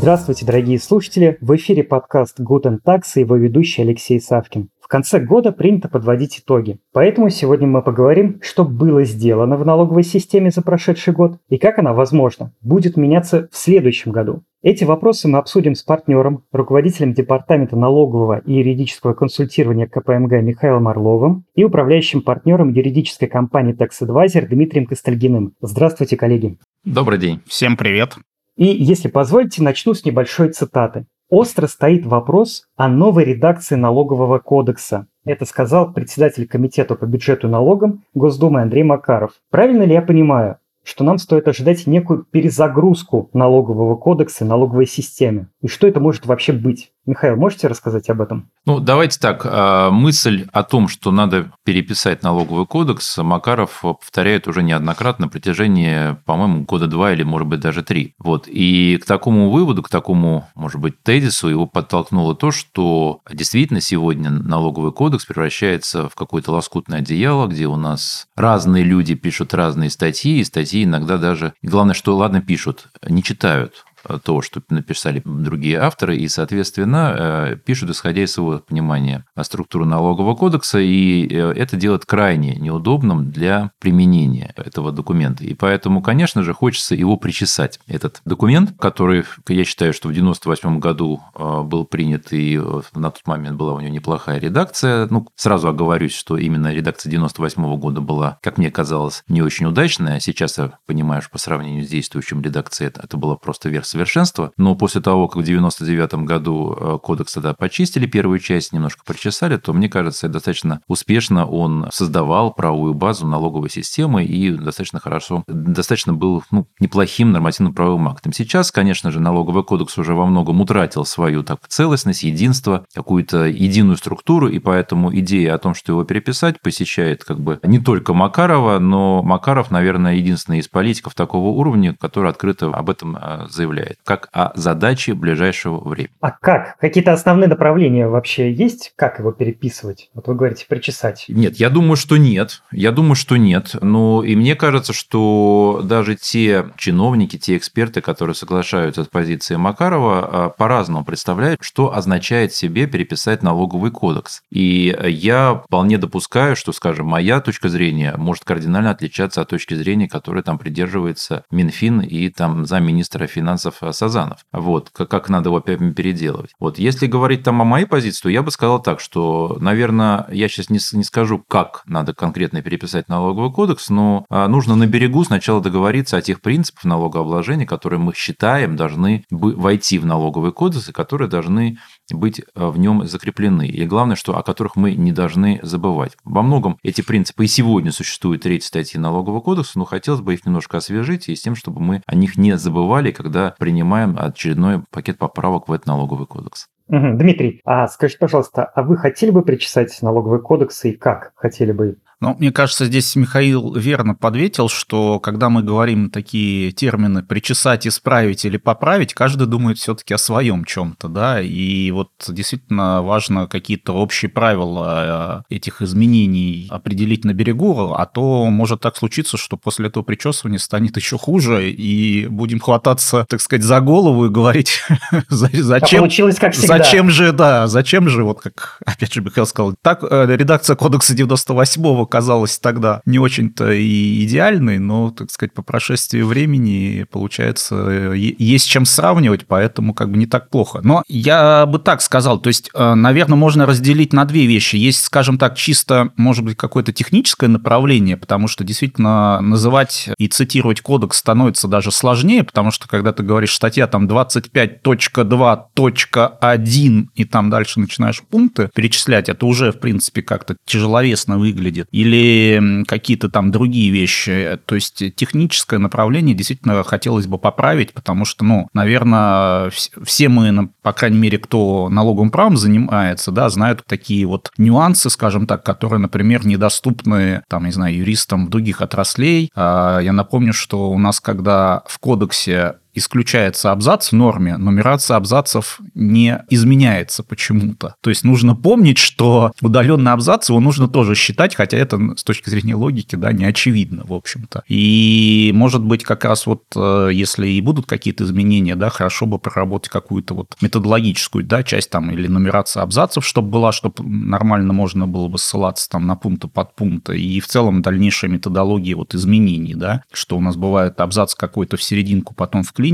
Здравствуйте, дорогие слушатели! В эфире подкаст Guten Tax и его ведущий Алексей Савкин. В конце года принято подводить итоги. Поэтому сегодня мы поговорим, что было сделано в налоговой системе за прошедший год и как она, возможно, будет меняться в следующем году. Эти вопросы мы обсудим с партнером, руководителем Департамента налогового и юридического консультирования КПМГ Михаилом Орловым и управляющим партнером юридической компании Tax Advisor Дмитрием Костальгиным. Здравствуйте, коллеги. Добрый день. Всем привет. И, если позволите, начну с небольшой цитаты. «Остро стоит вопрос о новой редакции налогового кодекса. Это сказал председатель Комитета по бюджету и налогам Госдумы Андрей Макаров. Правильно ли я понимаю? что нам стоит ожидать некую перезагрузку налогового кодекса, налоговой системы. И что это может вообще быть? Михаил, можете рассказать об этом? Ну, давайте так. А, мысль о том, что надо переписать налоговый кодекс, Макаров повторяет уже неоднократно на протяжении, по-моему, года два или, может быть, даже три. Вот. И к такому выводу, к такому, может быть, тезису его подтолкнуло то, что действительно сегодня налоговый кодекс превращается в какое-то лоскутное одеяло, где у нас разные люди пишут разные статьи, и статьи иногда даже, главное, что, ладно, пишут, не читают то, что написали другие авторы, и, соответственно, э, пишут, исходя из своего понимания структуры налогового кодекса, и э, это делает крайне неудобным для применения этого документа. И поэтому, конечно же, хочется его причесать. Этот документ, который, я считаю, что в 1998 году э, был принят, и на тот момент была у него неплохая редакция. Ну, сразу оговорюсь, что именно редакция 98 года была, как мне казалось, не очень удачная. Сейчас я понимаю, что по сравнению с действующим редакцией это, было просто верх совершенства. Но после того, как в 99 году э, кодекс тогда почистили первую часть, немножко причесали, то, мне кажется, достаточно успешно он создавал правовую базу налоговой системы и достаточно хорошо, достаточно был ну, неплохим нормативным правовым актом. Сейчас, конечно же, налоговый кодекс уже во многом утратил свою так, целостность, единство, какую-то единую структуру, и поэтому идея о том, что его переписать, посещает как бы не только Макарова, но Макаров, наверное, единственный из политиков такого уровня, который открыто об этом э, заявляет заявляет, как о задаче ближайшего времени. А как? Какие-то основные направления вообще есть? Как его переписывать? Вот вы говорите, причесать. Нет, я думаю, что нет. Я думаю, что нет. Ну, и мне кажется, что даже те чиновники, те эксперты, которые соглашаются с позицией Макарова, а, по-разному представляют, что означает себе переписать налоговый кодекс. И я вполне допускаю, что, скажем, моя точка зрения может кардинально отличаться от точки зрения, которой там придерживается Минфин и там замминистра финансов Сазанов, э, Сазанов. Вот, как, как надо его переделывать. Вот, если говорить там о моей позиции, то я бы сказал так, что, наверное, я сейчас не, не скажу, как надо конкретно переписать налоговый кодекс, но а, нужно на берегу сначала договориться о тех принципах налогообложения, которые мы считаем должны войти в налоговый кодекс и которые должны быть э, в нем закреплены. И главное, что о которых мы не должны забывать. Во многом эти принципы и сегодня существуют третьей статьи налогового кодекса, но хотелось бы их немножко освежить и с тем, чтобы мы о них не забывали, когда принимаем очередной пакет поправок в этот налоговый кодекс. Дмитрий, а скажите, пожалуйста, а вы хотели бы причесать налоговый кодекс и как хотели бы? Ну, мне кажется, здесь Михаил верно подветил, что когда мы говорим такие термины «причесать», «исправить» или «поправить», каждый думает все-таки о своем чем-то, да, и вот действительно важно какие-то общие правила э, этих изменений определить на берегу, а то может так случиться, что после этого причесывания станет еще хуже, и будем хвататься, так сказать, за голову и говорить, зачем... Получилось как всегда. Зачем же, да, зачем же, вот как, опять же, Михаил сказал, так э, редакция кодекса 98-го казалось тогда не очень-то и идеальной, но, так сказать, по прошествии времени, получается, есть чем сравнивать, поэтому как бы не так плохо. Но я бы так сказал, то есть, э, наверное, можно разделить на две вещи. Есть, скажем так, чисто, может быть, какое-то техническое направление, потому что действительно называть и цитировать кодекс становится даже сложнее, потому что когда ты говоришь статья там 25.2.1 и там дальше начинаешь пункты перечислять, это уже, в принципе, как-то тяжеловесно выглядит или какие-то там другие вещи. То есть техническое направление действительно хотелось бы поправить, потому что, ну, наверное, все мы, по крайней мере, кто налоговым правом занимается, да, знают такие вот нюансы, скажем так, которые, например, недоступны, там, не знаю, юристам других отраслей. А, я напомню, что у нас, когда в кодексе исключается абзац в норме, нумерация абзацев не изменяется почему-то. То есть нужно помнить, что удаленный абзац его нужно тоже считать, хотя это с точки зрения логики, да, не очевидно, в общем-то. И, может быть, как раз вот э, если и будут какие-то изменения, да, хорошо бы проработать какую-то вот методологическую, да, часть там или нумерация абзацев, чтобы была, чтобы нормально можно было бы ссылаться там на пункты под пункты, и в целом дальнейшая методология вот изменений, да, что у нас бывает абзац какой-то в серединку потом вклинивается,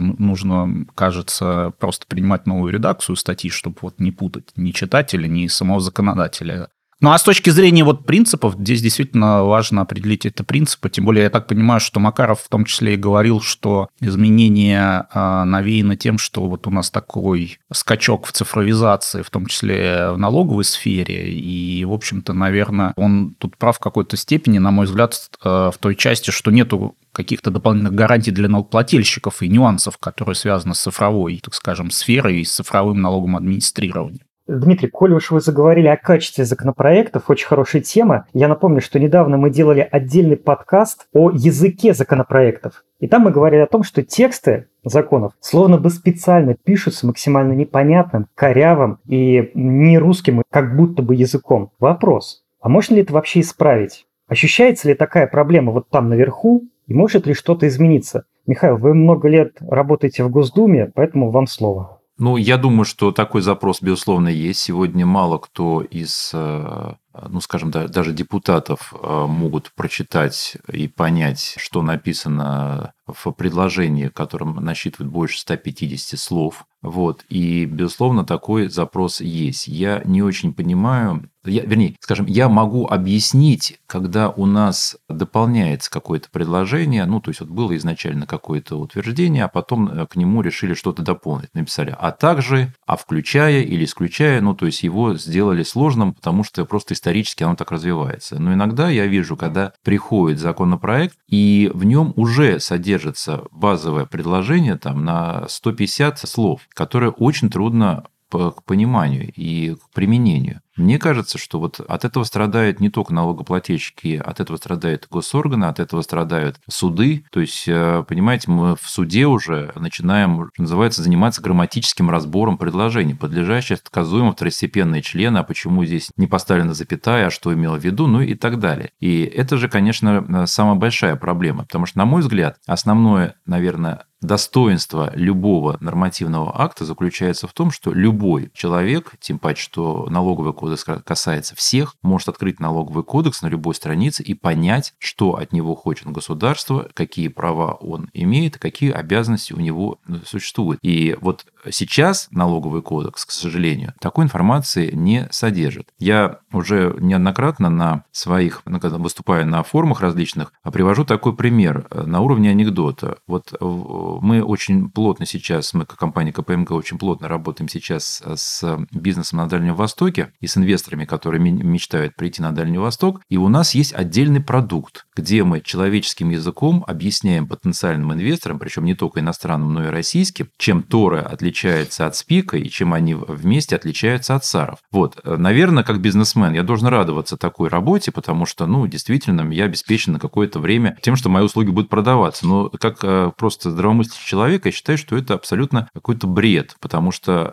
нужно, кажется, просто принимать новую редакцию статьи, чтобы вот не путать ни читателя, ни самого законодателя. Ну а с точки зрения вот принципов, здесь действительно важно определить это принципы. Тем более я так понимаю, что Макаров в том числе и говорил, что изменения э, навеяны тем, что вот у нас такой скачок в цифровизации, в том числе в налоговой сфере. И, в общем-то, наверное, он тут прав в какой-то степени, на мой взгляд, э, в той части, что нету каких-то дополнительных гарантий для налогоплательщиков и нюансов, которые связаны с цифровой, так скажем, сферой и с цифровым налоговым администрированием. Дмитрий, коли уж вы заговорили о качестве законопроектов, очень хорошая тема. Я напомню, что недавно мы делали отдельный подкаст о языке законопроектов. И там мы говорили о том, что тексты законов словно бы специально пишутся максимально непонятным, корявым и не русским, как будто бы языком. Вопрос, а можно ли это вообще исправить? Ощущается ли такая проблема вот там наверху, и может ли что-то измениться? Михаил, вы много лет работаете в Госдуме, поэтому вам слово. Ну, я думаю, что такой запрос, безусловно, есть. Сегодня мало кто из, э, ну, скажем, даже депутатов э, могут прочитать и понять, что написано в предложении, которым насчитывает больше 150 слов. Вот. И, безусловно, такой запрос есть. Я не очень понимаю, я, вернее, скажем, я могу объяснить, когда у нас дополняется какое-то предложение, ну, то есть вот было изначально какое-то утверждение, а потом э, к нему решили что-то дополнить, написали, а также, а включая или исключая, ну, то есть его сделали сложным, потому что просто исторически оно так развивается. Но иногда я вижу, когда приходит законопроект, и в нем уже содержится базовое предложение там на 150 слов, которое очень трудно к пониманию и к применению. Мне кажется, что вот от этого страдают не только налогоплательщики, от этого страдают госорганы, от этого страдают суды. То есть, э, понимаете, мы в суде уже начинаем, что называется, заниматься грамматическим разбором предложений, подлежащих отказуемо второстепенные члены, а почему здесь не поставлена запятая, а что имел в виду, ну и так далее. И это же, конечно, самая большая проблема, потому что, на мой взгляд, основное, наверное, достоинство любого нормативного акта заключается в том, что любой человек, тем паче, что налоговый кодекс касается всех, может открыть налоговый кодекс на любой странице и понять, что от него хочет государство, какие права он имеет, какие обязанности у него э, существуют. И вот сейчас налоговый кодекс, к сожалению, такой информации не содержит. Я уже неоднократно на своих, когда выступаю на форумах различных, привожу такой пример э, на уровне анекдота. Вот э, мы очень плотно сейчас, мы как компания КПМГ очень плотно работаем сейчас с бизнесом на Дальнем Востоке и инвесторами, которые мечтают прийти на Дальний Восток. И у нас есть отдельный продукт, где мы человеческим языком объясняем потенциальным инвесторам, причем не только иностранным, но и российским, чем Тора отличается от Спика и чем они вместе отличаются от Саров. Вот, наверное, как бизнесмен я должен радоваться такой работе, потому что, ну, действительно, я обеспечен на какое-то время тем, что мои услуги будут продаваться. Но как э, просто здравомыслящий человек, я считаю, что это абсолютно какой-то бред, потому что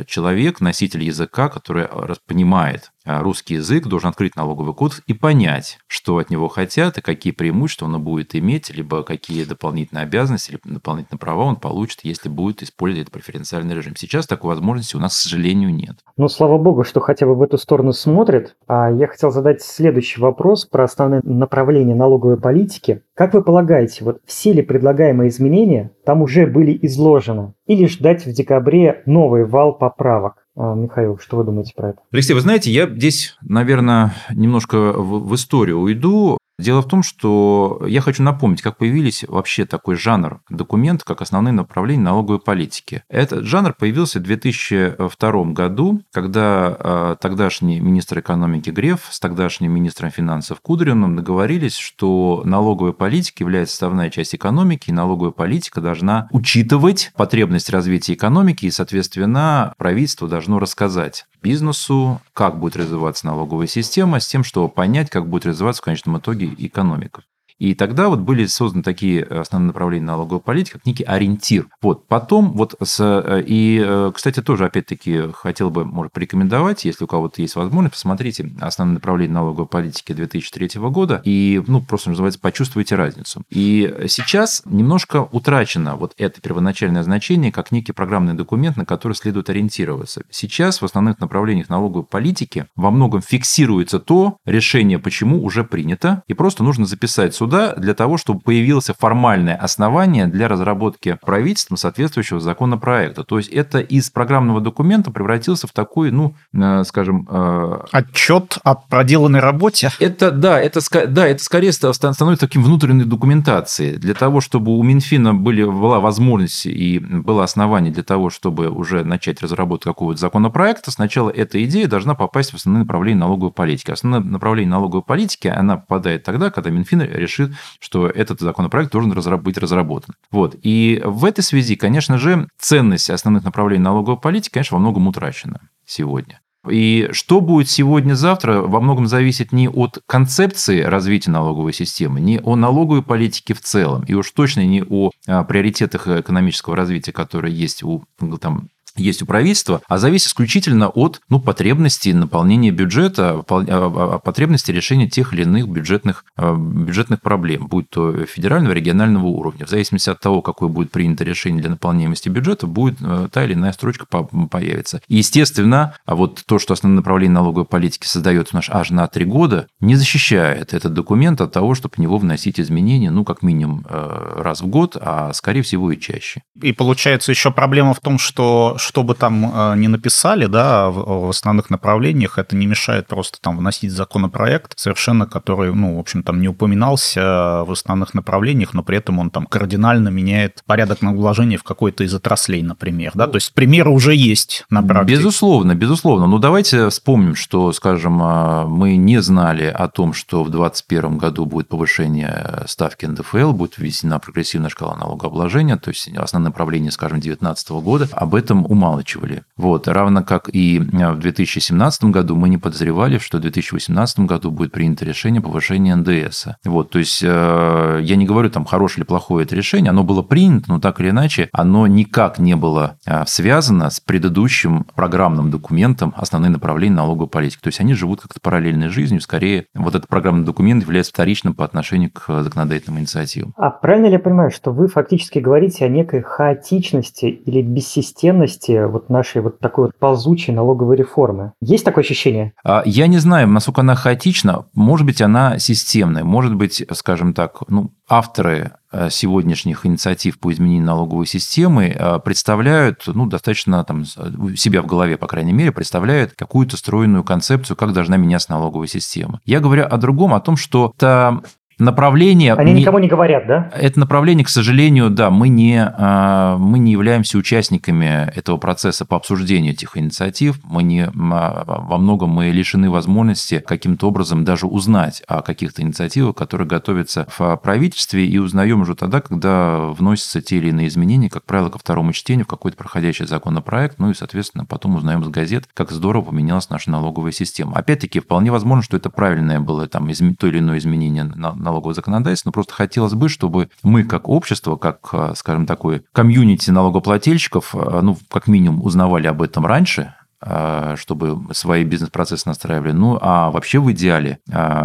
э, человек, носитель языка, который понимает а русский язык, должен открыть налоговый кодекс и понять, что от него хотят и какие преимущества он будет иметь, либо какие дополнительные обязанности, либо дополнительные права он получит, если будет использовать этот преференциальный режим. Сейчас такой возможности у нас, к сожалению, нет. Ну, слава богу, что хотя бы в эту сторону смотрят. А я хотел задать следующий вопрос про основные направления налоговой политики. Как вы полагаете, вот все ли предлагаемые изменения там уже были изложены? Или ждать в декабре новый вал поправок? А, Михаил, что вы думаете про это? Алексей, вы знаете, я здесь, наверное, немножко в, в историю уйду. Дело в том, что я хочу напомнить, как появились вообще такой жанр документов, как основные направления налоговой политики. Этот жанр появился в 2002 году, когда э, тогдашний министр экономики Греф с тогдашним министром финансов Кудриным договорились, что налоговая политика является составной частью экономики, и налоговая политика должна учитывать потребность развития экономики, и, соответственно, правительство должно рассказать бизнесу, как будет развиваться налоговая система, с тем, чтобы понять, как будет развиваться в конечном итоге экономика. И тогда вот были созданы такие основные направления налоговой политики, как некий ориентир. Вот, потом вот с... Э, и, э, кстати, тоже, опять-таки, хотел бы, может, порекомендовать, если у кого-то есть возможность, посмотрите основные направления налоговой политики 2003 года и, ну, просто называется, почувствуйте разницу. И сейчас немножко утрачено вот это первоначальное значение как некий программный документ, на который следует ориентироваться. Сейчас в основных направлениях налоговой политики во многом фиксируется то решение, почему уже принято, и просто нужно записать сюда для того, чтобы появилось формальное основание для разработки правительством соответствующего законопроекта. То есть это из программного документа превратился в такой, ну, э, скажем... Э, Отчет о проделанной работе? Это, да, это, да, это скорее становится таким внутренней документацией. Для того, чтобы у Минфина были, была возможность и было основание для того, чтобы уже начать разработку какого-то законопроекта, сначала эта идея должна попасть в основные направления налоговой политики. Основное направление налоговой политики, она попадает тогда, когда Минфин решит, что этот законопроект должен быть разработан. Вот. И в этой связи, конечно же, ценность основных направлений налоговой политики, конечно, во многом утрачена сегодня. И что будет сегодня-завтра, во многом зависит не от концепции развития налоговой системы, не о налоговой политике в целом, и уж точно не о а, приоритетах экономического развития, которые есть у там, есть у правительства, а зависит исключительно от ну, потребности наполнения бюджета, а, а, потребности решения тех или иных бюджетных, а, бюджетных проблем, будь то федерального, регионального уровня. В зависимости от того, какое будет принято решение для наполняемости бюджета, будет та или иная строчка появится. И, естественно, а вот то, что основное направление налоговой политики создается наш аж на три года, не защищает этот документ от того, чтобы в него вносить изменения, ну, как минимум раз в год, а скорее всего и чаще. И получается еще проблема в том, что что бы там э, ни написали, да, в основных направлениях, это не мешает просто там вносить законопроект, совершенно который, ну, в общем, там не упоминался в основных направлениях, но при этом он там кардинально меняет порядок налогообложения в какой-то из отраслей, например, да, то есть примеры уже есть на практике. Безусловно, безусловно. Ну, давайте вспомним, что, скажем, э, мы не знали о том, что в 2021 году будет повышение ставки НДФЛ, будет введена прогрессивная шкала налогообложения, то есть основное направление, скажем, 2019 года. Об этом умалчивали. Вот. Равно как и э, в 2017 году мы не подозревали, что в 2018 году будет принято решение повышения НДС. Вот. То есть э, я не говорю, там, хорошее или плохое это решение, оно было принято, но так или иначе, оно никак не было э, связано с предыдущим программным документом основные направления налоговой политики. То есть они живут как-то параллельной жизнью, скорее вот этот программный документ является вторичным по отношению к законодательным инициативам. А правильно ли я понимаю, что вы фактически говорите о некой хаотичности или бессистемности части вот нашей вот такой вот ползучей налоговой реформы. Есть такое ощущение? А, я не знаю, насколько она хаотична. Может быть, она системная. Может быть, скажем так, ну, авторы э, сегодняшних инициатив по изменению налоговой системы э, представляют, ну, достаточно там, себя в голове, по крайней мере, представляют какую-то стройную концепцию, как должна меняться налоговая система. Я говорю о другом, о том, что это направление... Они никому не говорят, да? Это направление, к сожалению, да, мы не, а, мы не являемся участниками этого процесса по обсуждению этих инициатив. Мы не, а, во многом мы лишены возможности каким-то образом даже узнать о каких-то инициативах, которые готовятся в правительстве, и узнаем уже тогда, когда вносятся те или иные изменения, как правило, ко второму чтению в какой-то проходящий законопроект, ну и, соответственно, потом узнаем из газет, как здорово поменялась наша налоговая система. Опять-таки, вполне возможно, что это правильное было там, то или иное изменение на налогового законодательства, но просто хотелось бы, чтобы мы как общество, как, э, скажем, такой комьюнити налогоплательщиков, э, ну, как минимум узнавали об этом раньше, э, чтобы свои бизнес-процессы настраивали. Ну, а вообще в идеале,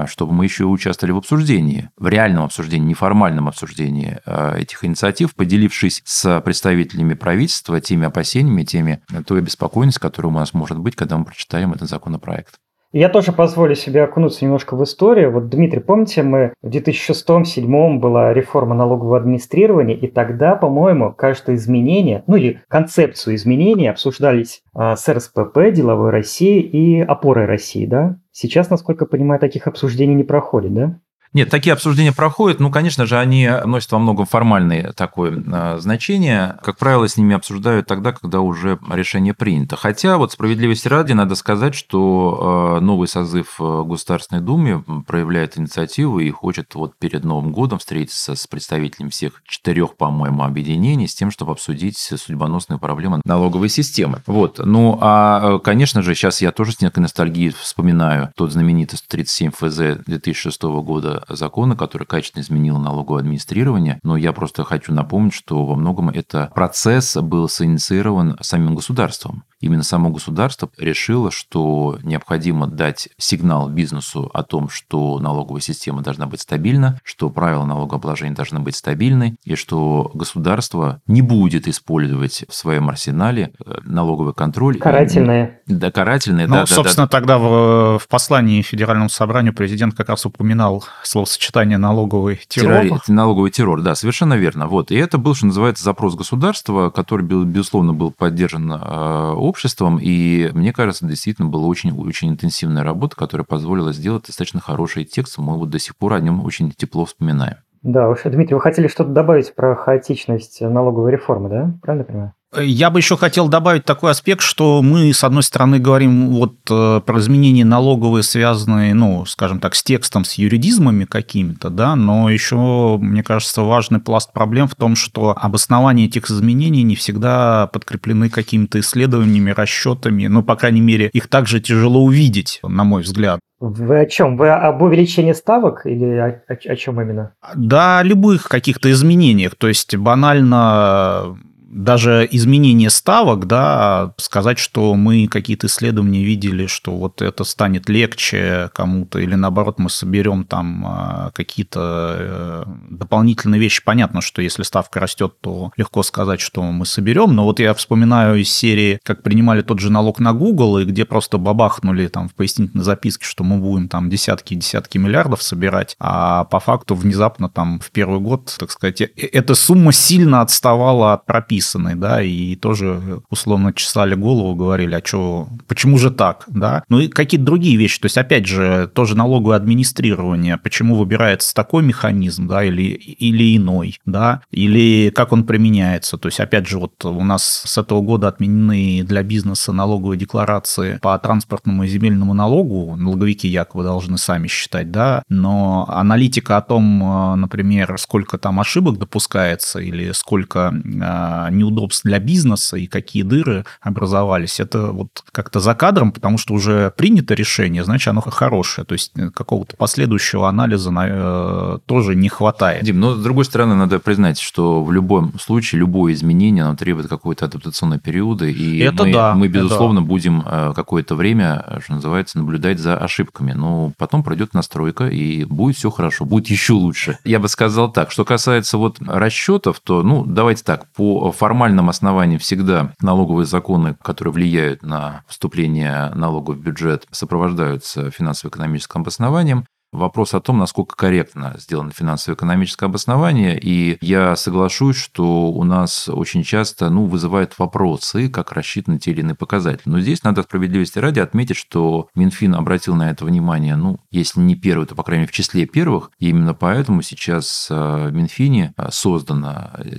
чтобы мы еще участвовали в обсуждении, в реальном обсуждении, неформальном обсуждении этих инициатив, поделившись с представителями правительства теми опасениями, теми той обеспокоенностью, которая у нас может быть, когда мы прочитаем этот законопроект. Я тоже позволю себе окунуться немножко в историю. Вот, Дмитрий, помните, мы в 2006-2007 была реформа налогового администрирования, и тогда, по-моему, каждое изменение, ну или концепцию изменений обсуждались а, с РСПП, Деловой России и Опорой России, да? Сейчас, насколько я понимаю, таких обсуждений не проходит, да? Нет, такие обсуждения проходят. Ну, конечно же, они носят во многом формальное такое э, значение. Как правило, с ними обсуждают тогда, когда уже решение принято. Хотя, вот справедливости ради, надо сказать, что э, новый созыв э, Государственной Думы проявляет инициативу и хочет вот перед Новым годом встретиться с представителями всех четырех, по-моему, объединений с тем, чтобы обсудить судьбоносные проблемы налоговой системы. Вот. Ну, а, конечно же, сейчас я тоже с некой ностальгией вспоминаю тот знаменитый 137 ФЗ 2006 года закона, который качественно изменил налоговое администрирование. Но я просто хочу напомнить, что во многом это процесс был синициирован самим государством. Именно само государство решило, что необходимо дать сигнал бизнесу о том, что налоговая система должна быть стабильна, что правила налогообложения должны быть стабильны, и что государство не будет использовать в своем арсенале э, налоговый контроль. Карательные. Да, карательные, ну, да. собственно, да, тогда в, в послании Федеральному собранию президент как раз упоминал словосочетание налоговый террор. террор. Налоговый террор, да, совершенно верно. Вот. И это был, что называется, запрос государства, который, безусловно, был поддержан э, обществом, и мне кажется, действительно была очень, очень интенсивная работа, которая позволила сделать достаточно хороший текст. Мы вот до сих пор о нем очень тепло вспоминаем. Да, уж, Дмитрий, вы хотели что-то добавить про хаотичность налоговой реформы, да? Правильно понимаю? Я бы еще хотел добавить такой аспект, что мы, с одной стороны, говорим вот э, про изменения налоговые, связанные, ну, скажем так, с текстом, с юридизмами какими-то, да, но еще, мне кажется, важный пласт проблем в том, что обоснование этих изменений не всегда подкреплены какими-то исследованиями, расчетами, ну, по крайней мере, их также тяжело увидеть, на мой взгляд. Вы о чем? Вы об увеличении ставок или о, о, о чем именно? Да, о любых каких-то изменениях. То есть банально даже изменение ставок, да, сказать, что мы какие-то исследования видели, что вот это станет легче кому-то, или наоборот мы соберем там а, какие-то э, дополнительные вещи. Понятно, что если ставка растет, то легко сказать, что мы соберем, но вот я вспоминаю из серии, как принимали тот же налог на Google, и где просто бабахнули там в пояснительной записке, что мы будем там десятки и десятки миллиардов собирать, а по факту внезапно там в первый год, так сказать, э, эта сумма сильно отставала от прописки прописанный, да, и тоже условно чесали голову, говорили, а что, почему же так, да? Ну и какие-то другие вещи, то есть, опять же, тоже налоговое администрирование, почему выбирается такой механизм, да, или, или иной, да, или как он применяется, то есть, опять же, вот у нас с этого года отменены для бизнеса налоговые декларации по транспортному и земельному налогу, налоговики якобы должны сами считать, да, но аналитика о том, например, сколько там ошибок допускается или сколько а, неудобств для бизнеса и какие дыры образовались, это вот как-то за кадром, потому что уже принято решение, значит, оно хорошее. То есть э, какого-то последующего анализа э, тоже не хватает. Дим, но с другой стороны, надо признать, что в любом случае любое изменение, оно требует какой-то адаптационной периода, и это мы, да, мы, безусловно, это... будем э, какое-то время, что называется, наблюдать за ошибками. Но потом пройдет настройка, и будет все хорошо, будет еще лучше. Я бы сказал так, что касается вот расчетов, то, ну, давайте так, по формальном основании всегда налоговые законы, которые влияют на вступление налога в бюджет, сопровождаются финансово-экономическим обоснованием. Вопрос о том, насколько корректно сделано финансово-экономическое обоснование, и я соглашусь, что у нас очень часто ну, вызывают вопросы, как рассчитаны те или иные показатели. Но здесь надо справедливости ради отметить, что Минфин обратил на это внимание, ну, если не первый, то, по крайней мере, в числе первых, и именно поэтому сейчас э, в Минфине э, создан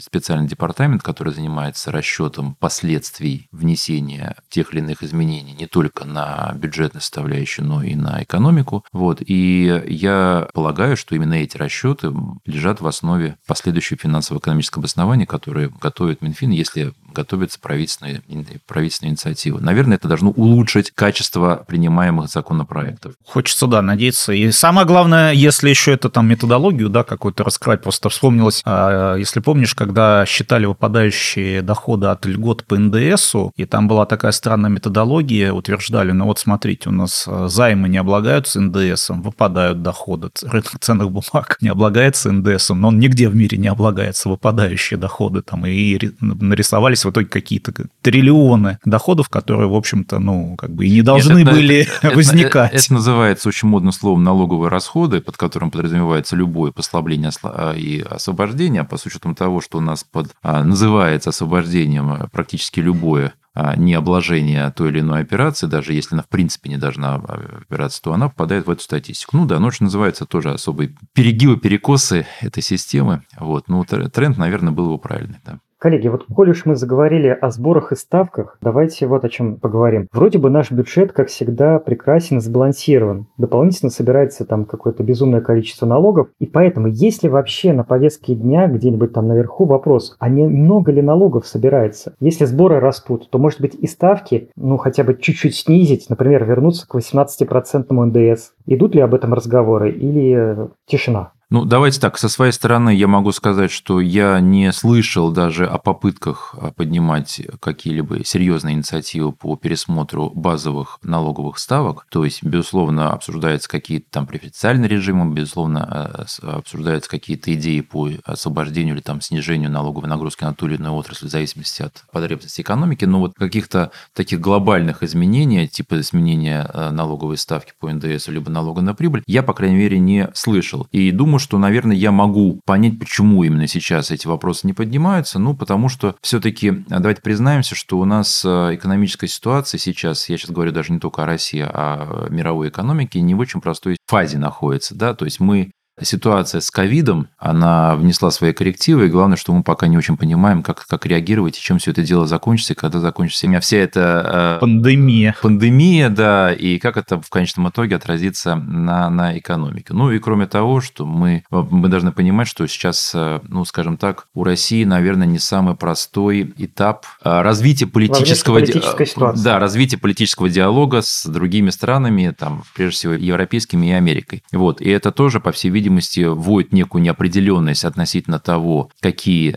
специальный департамент, который занимается расчетом последствий внесения тех или иных изменений не только на бюджетную составляющую, но и на экономику. Вот. И я полагаю, что именно эти расчеты лежат в основе последующего финансово-экономического обоснования, которое готовит Минфин, если готовится правительственная, правительственная инициатива. Наверное, это должно улучшить качество принимаемых законопроектов. Хочется, да, надеяться. И самое главное, если еще это там методологию, да, какую-то раскрывать, просто вспомнилось, а, если помнишь, когда считали выпадающие доходы от льгот по НДСу, и там была такая странная методология, утверждали, ну вот смотрите, у нас а, займы не облагаются НДСом, выпадают доходы, рынок ценных бумаг не облагается НДСом, но он нигде в мире не облагается, выпадающие доходы там, и нарисовались в итоге какие-то триллионы доходов, которые, в общем-то, ну, как бы и не должны Нет, были это, возникать. Это, это называется очень модным словом налоговые расходы, под которым подразумевается любое послабление а, и освобождение, а с учетом того, что у нас под, а, называется освобождением практически любое а, необложение той или иной операции, даже если она в принципе не должна опираться, то она попадает в эту статистику. Ну да, же называется тоже особые перегибы, перекосы этой системы. Вот. Ну, тренд, наверное, был его правильный. Да. Коллеги, вот коль уж мы заговорили о сборах и ставках, давайте вот о чем поговорим. Вроде бы наш бюджет, как всегда, прекрасен сбалансирован. Дополнительно собирается там какое-то безумное количество налогов. И поэтому, если вообще на повестке дня где-нибудь там наверху вопрос, а не много ли налогов собирается? Если сборы растут, то, может быть, и ставки, ну, хотя бы чуть-чуть снизить, например, вернуться к 18% НДС. Идут ли об этом разговоры или тишина? Ну, давайте так, со своей стороны я могу сказать, что я не слышал даже о попытках а, поднимать какие-либо серьезные инициативы по пересмотру базовых налоговых ставок. То есть, безусловно, обсуждаются какие-то там преференциальные режимы, безусловно, а, обсуждаются какие-то идеи по освобождению или там снижению налоговой нагрузки на ту или иную отрасль в зависимости от потребностей экономики. Но вот каких-то таких глобальных изменений, типа изменения а, налоговой ставки по НДС либо налога на прибыль, я, по крайней мере, не слышал. И думаю, думаю, что, наверное, я могу понять, почему именно сейчас эти вопросы не поднимаются. Ну, потому что все-таки, давайте признаемся, что у нас э, экономическая ситуация сейчас, я сейчас говорю даже не только о России, а о мировой экономике, не в очень простой фазе находится. Да? То есть мы ситуация с ковидом, она внесла свои коррективы, и главное, что мы пока не очень понимаем, как, как реагировать и чем все это дело закончится, и когда закончится у меня вся эта... Э, пандемия. Пандемия, да, и как это в конечном итоге отразится на, на экономике. Ну и кроме того, что мы, мы должны понимать, что сейчас, э, ну, скажем так, у России, наверное, не самый простой этап э, развития политического... Ди... Да, развития политического диалога с другими странами, там, прежде всего, европейскими и Америкой. Вот, и это тоже, по всей видимости, видимости, вводит некую неопределенность относительно того, какие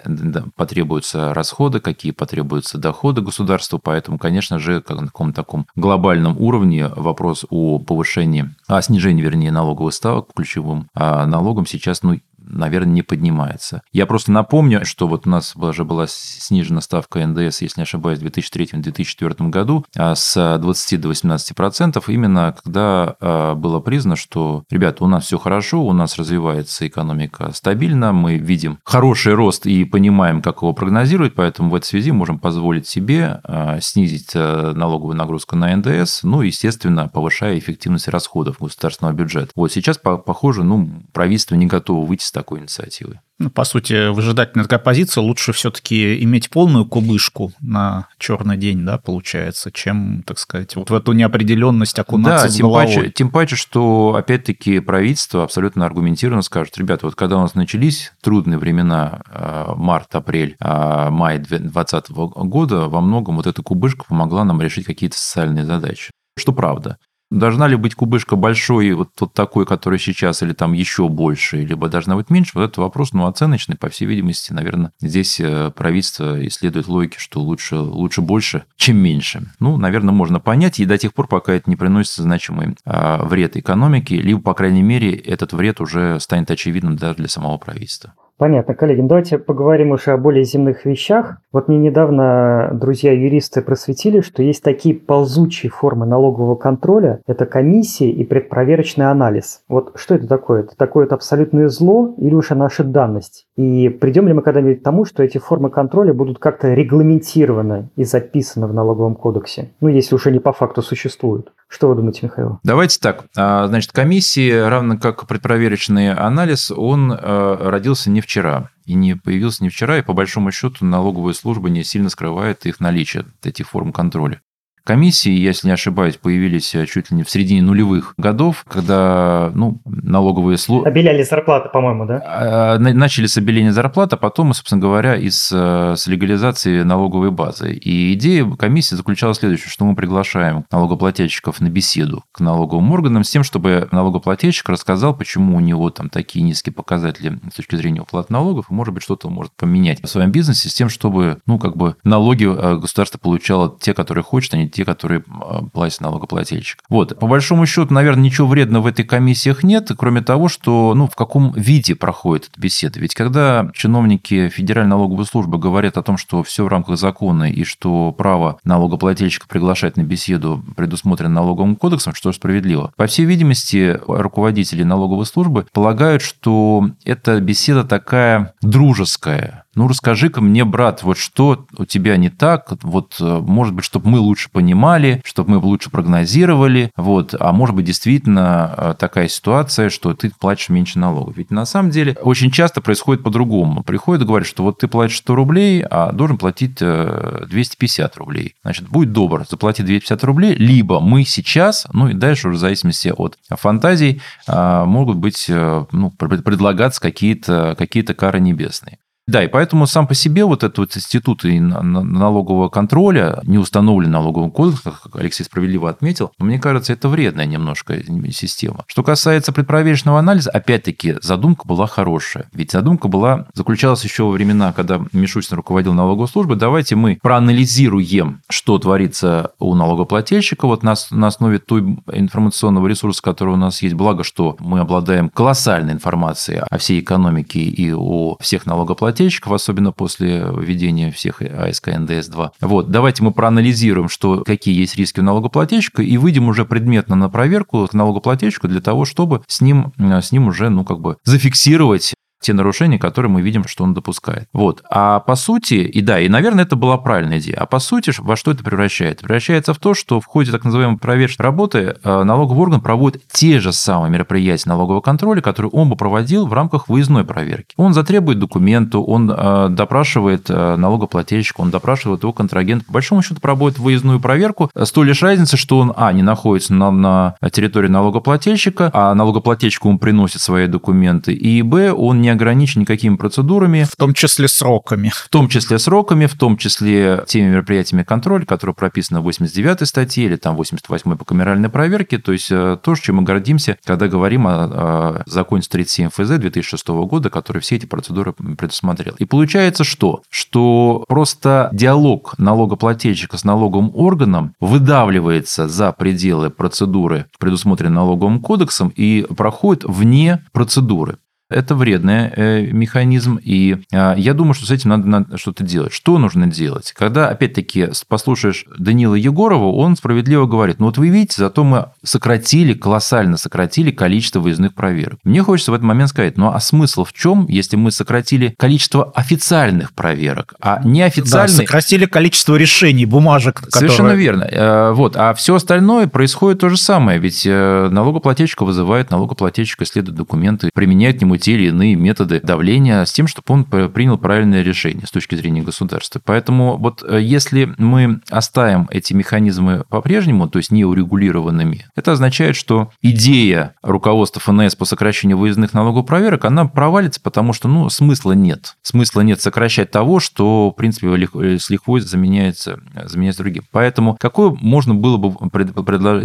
потребуются расходы, какие потребуются доходы государства. Поэтому, конечно же, на каком-то таком глобальном уровне вопрос о повышении, о снижении, вернее, налоговых ставок ключевым а налогом сейчас ну, наверное, не поднимается. Я просто напомню, что вот у нас уже была снижена ставка НДС, если не ошибаюсь, в 2003-2004 году а с 20 до 18 процентов, именно когда а, было признано, что, ребята, у нас все хорошо, у нас развивается экономика стабильно, мы видим хороший рост и понимаем, как его прогнозировать, поэтому в этой связи можем позволить себе а, снизить налоговую нагрузку на НДС, ну, естественно, повышая эффективность расходов государственного бюджета. Вот сейчас, похоже, ну, правительство не готово выйти с такой инициативы. Ну, по сути, выжидательная такая позиция. Лучше все-таки иметь полную кубышку на черный день, да, получается, чем, так сказать, вот в эту неопределенность окунаться да, с тем. Паче, тем паче, что, опять-таки, правительство абсолютно аргументированно скажет, ребята, вот когда у нас начались трудные времена, э, март, апрель, э, май 2020 года, во многом вот эта кубышка помогла нам решить какие-то социальные задачи. Что правда. Должна ли быть кубышка большой, вот, вот такой, который сейчас, или там еще больше, либо должна быть меньше, вот этот вопрос, ну, оценочный, по всей видимости, наверное, здесь э, правительство исследует логике, что лучше, лучше больше, чем меньше. Ну, наверное, можно понять, и до тех пор, пока это не приносит значимый а, вред экономике, либо, по крайней мере, этот вред уже станет очевидным даже для самого правительства. Понятно, коллеги. Ну, давайте поговорим уже о более земных вещах. Вот мне недавно друзья-юристы просветили, что есть такие ползучие формы налогового контроля. Это комиссии и предпроверочный анализ. Вот что это такое? Это такое это абсолютное зло или уж наша данность? И придем ли мы когда-нибудь к тому, что эти формы контроля будут как-то регламентированы и записаны в налоговом кодексе? Ну, если уже не по факту существуют. Что вы думаете, Михаил? Давайте так. А, значит, комиссии, равно как предпроверочный анализ, он э, родился не вчера и не появился не вчера, и по большому счету налоговая служба не сильно скрывает их наличие, этих форм контроля. Комиссии, если не ошибаюсь, появились э, чуть ли не в середине нулевых годов, когда ну, налоговые службы... Обеляли зарплаты, по-моему, да? А, начали с обеления зарплат, а потом, собственно говоря, и с, э, с легализации налоговой базы. И идея комиссии заключалась в следующем, что мы приглашаем налогоплательщиков на беседу к налоговым органам с тем, чтобы налогоплательщик рассказал, почему у него там такие низкие показатели с точки зрения уплаты налогов, и, может быть, что-то может поменять в своем бизнесе с тем, чтобы, ну, как бы налоги э, государство получало те, которые хочет, а не те, которые а, платят налогоплательщик. Вот. По большому счету, наверное, ничего вредного в этой комиссиях нет, кроме того, что ну, в каком виде проходит эта беседа. Ведь когда чиновники Федеральной налоговой службы говорят о том, что все в рамках закона и что право налогоплательщика приглашать на беседу предусмотрено налоговым кодексом, что справедливо. По всей видимости, руководители налоговой службы полагают, что эта беседа такая дружеская, ну расскажи-ка мне, брат, вот что у тебя не так, вот э, может быть, чтобы мы лучше понимали, чтобы мы лучше прогнозировали, вот, а может быть, действительно э, такая ситуация, что ты платишь меньше налогов. Ведь на самом деле очень часто происходит по-другому. Приходят и говорят, что вот ты платишь 100 рублей, а должен платить 250 рублей. Значит, будь добр, заплати 250 рублей, либо мы сейчас, ну и дальше уже в зависимости от фантазий, могут быть, ну, предлагаться какие-то какие кары небесные. Да, и поэтому сам по себе вот этот вот институт налогового контроля, не установлен налоговым кодексом, как Алексей справедливо отметил, мне кажется, это вредная немножко система. Что касается предпроверочного анализа, опять-таки, задумка была хорошая. Ведь задумка была, заключалась еще во времена, когда Мишустин руководил налоговой службой, давайте мы проанализируем, что творится у налогоплательщика вот на, на основе той информационного ресурса, который у нас есть. Благо, что мы обладаем колоссальной информацией о всей экономике и о всех налогоплательщиках, налогоплательщиков, особенно после введения всех АСК НДС-2. Вот, давайте мы проанализируем, что, какие есть риски у налогоплательщика, и выйдем уже предметно на проверку к налогоплательщику для того, чтобы с ним, с ним уже, ну, как бы зафиксировать те нарушения, которые мы видим, что он допускает. Вот. А по сути, и да, и, наверное, это была правильная идея. А по сути, во что это превращается? Превращается в то, что в ходе так называемой проверочной работы э, налоговый орган проводит те же самые мероприятия налогового контроля, которые он бы проводил в рамках выездной проверки. Он затребует документы, он э, допрашивает э, налогоплательщика, он допрашивает его контрагента. По большому счету проводит выездную проверку с той лишь разницей, что он, а, не находится на, на территории налогоплательщика, а налогоплательщику он приносит свои документы, и, б, он не ограничен никакими процедурами. В том числе сроками. В том числе сроками, в том числе теми мероприятиями контроля, которые прописаны в 89 статье или там 88 по камеральной проверке. То есть э, то, чем мы гордимся, когда говорим о, о законе 137 ФЗ 2006 года, который все эти процедуры предусмотрел. И получается что? Что просто диалог налогоплательщика с налоговым органом выдавливается за пределы процедуры, предусмотренной налоговым кодексом, и проходит вне процедуры. Это вредный э, механизм, и э, я думаю, что с этим надо, надо что-то делать. Что нужно делать? Когда, опять-таки, послушаешь Данила Егорова, он справедливо говорит, ну вот вы видите, зато мы сократили, колоссально сократили количество выездных проверок. Мне хочется в этот момент сказать, ну а смысл в чем, если мы сократили количество официальных проверок, а неофициальных... Да, сократили количество решений, бумажек, которые... Совершенно верно. Э, вот. А все остальное происходит то же самое, ведь налогоплательщика вызывает, налогоплательщик исследует документы, применяет к нему те или иные методы давления с тем, чтобы он принял правильное решение с точки зрения государства. Поэтому вот э, если мы оставим эти механизмы по-прежнему, то есть неурегулированными, это означает, что идея руководства ФНС по сокращению выездных налогов проверок, она провалится, потому что ну, смысла нет. Смысла нет сокращать того, что, в принципе, э, с лихвой заменяется, заменяется другим. Поэтому какое можно было бы